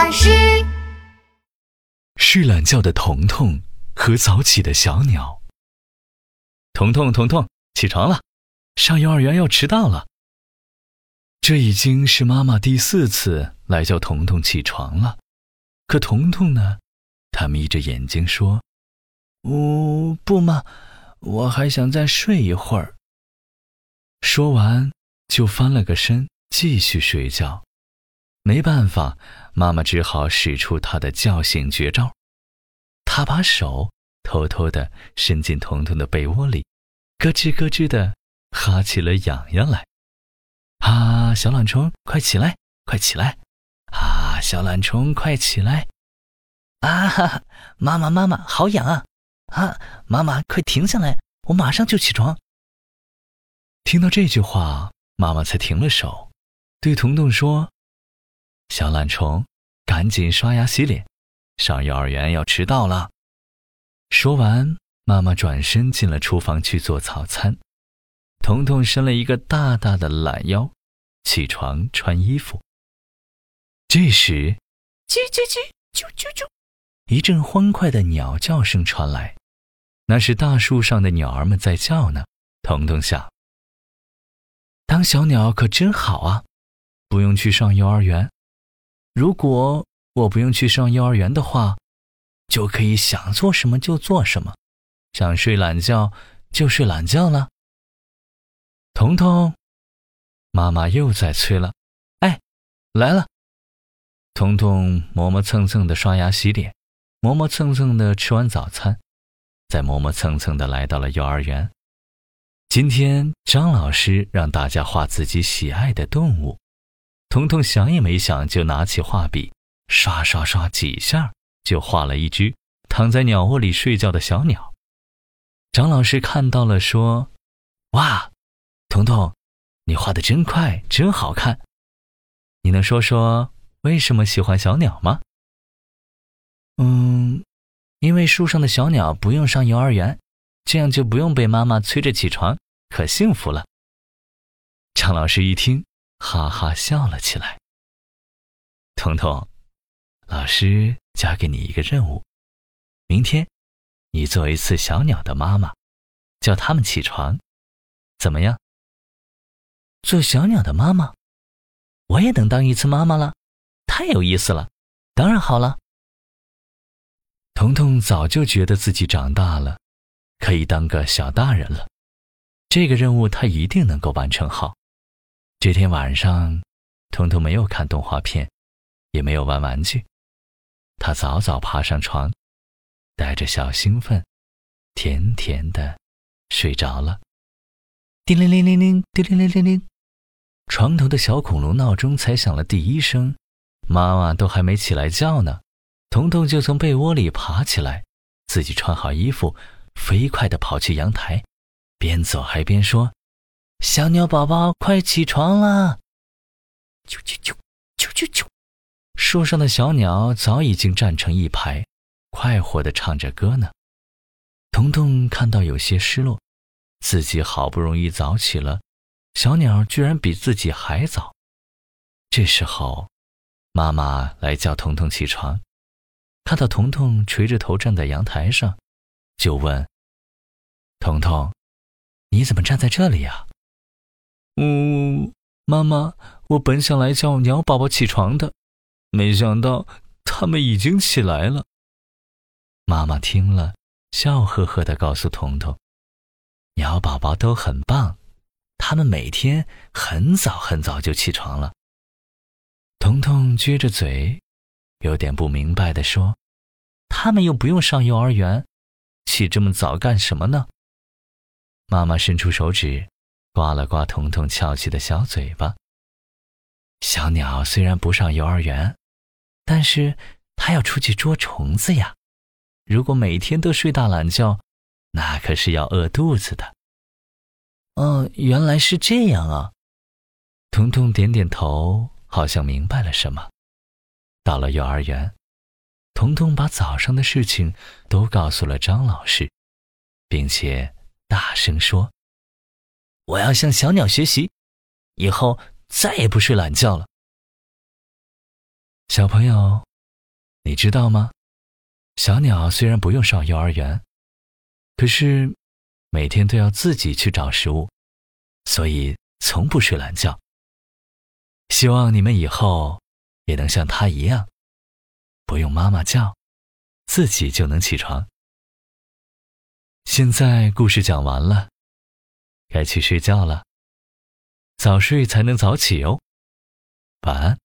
巴士。睡懒觉的彤彤和早起的小鸟。彤彤，彤彤，起床了，上幼儿园要迟到了。这已经是妈妈第四次来叫彤彤起床了，可彤彤呢？他眯着眼睛说：“哦，不嘛，我还想再睡一会儿。”说完就翻了个身，继续睡觉。没办法，妈妈只好使出她的叫醒绝招。她把手偷偷地伸进彤彤的被窝里，咯吱咯吱地哈起了痒痒来。啊，小懒虫，快起来，快起来！啊，小懒虫，快起来！啊哈哈，妈妈妈妈，好痒啊！啊，妈妈快停下来，我马上就起床。听到这句话，妈妈才停了手，对彤彤说：“小懒虫，赶紧刷牙洗脸，上幼儿园要迟到了。”说完，妈妈转身进了厨房去做早餐。彤彤伸了一个大大的懒腰，起床穿衣服。这时，叽叽叽，啾啾啾。一阵欢快的鸟叫声传来，那是大树上的鸟儿们在叫呢。彤彤想：当小鸟可真好啊，不用去上幼儿园。如果我不用去上幼儿园的话，就可以想做什么就做什么，想睡懒觉就睡懒觉了。彤彤，妈妈又在催了。哎，来了。彤彤磨磨蹭蹭的刷牙洗脸。磨磨蹭蹭的吃完早餐，再磨磨蹭蹭的来到了幼儿园。今天张老师让大家画自己喜爱的动物，彤彤想也没想就拿起画笔，刷刷刷几下就画了一只躺在鸟窝里睡觉的小鸟。张老师看到了，说：“哇，彤彤，你画的真快，真好看。你能说说为什么喜欢小鸟吗？”嗯，因为树上的小鸟不用上幼儿园，这样就不用被妈妈催着起床，可幸福了。张老师一听，哈哈笑了起来。彤彤，老师交给你一个任务，明天你做一次小鸟的妈妈，叫它们起床，怎么样？做小鸟的妈妈，我也能当一次妈妈了，太有意思了，当然好了。彤彤早就觉得自己长大了，可以当个小大人了。这个任务他一定能够完成好。这天晚上，彤彤没有看动画片，也没有玩玩具，他早早爬上床，带着小兴奋，甜甜的睡着了。叮铃铃铃铃，叮铃铃铃铃，床头的小恐龙闹钟才响了第一声，妈妈都还没起来叫呢。彤彤就从被窝里爬起来，自己穿好衣服，飞快地跑去阳台，边走还边说：“小鸟宝宝，快起床啦！”啾啾啾，啾啾啾，树上的小鸟早已经站成一排，快活地唱着歌呢。彤彤看到有些失落，自己好不容易早起了，小鸟居然比自己还早。这时候，妈妈来叫彤彤起床。看到彤彤垂着头站在阳台上，就问：“彤彤，你怎么站在这里呀？”“嗯，妈妈，我本想来叫鸟宝宝起床的，没想到他们已经起来了。”妈妈听了，笑呵呵地告诉彤彤：“鸟宝宝都很棒，他们每天很早很早就起床了。”彤彤撅着嘴。有点不明白地说：“他们又不用上幼儿园，起这么早干什么呢？”妈妈伸出手指，刮了刮彤彤翘起的小嘴巴。小鸟虽然不上幼儿园，但是它要出去捉虫子呀。如果每天都睡大懒觉，那可是要饿肚子的。哦，原来是这样啊！彤彤点点头，好像明白了什么。到了幼儿园，彤彤把早上的事情都告诉了张老师，并且大声说：“我要向小鸟学习，以后再也不睡懒觉了。”小朋友，你知道吗？小鸟虽然不用上幼儿园，可是每天都要自己去找食物，所以从不睡懒觉。希望你们以后也能像它一样，不用妈妈叫，自己就能起床。现在故事讲完了，该去睡觉了。早睡才能早起哦。晚安。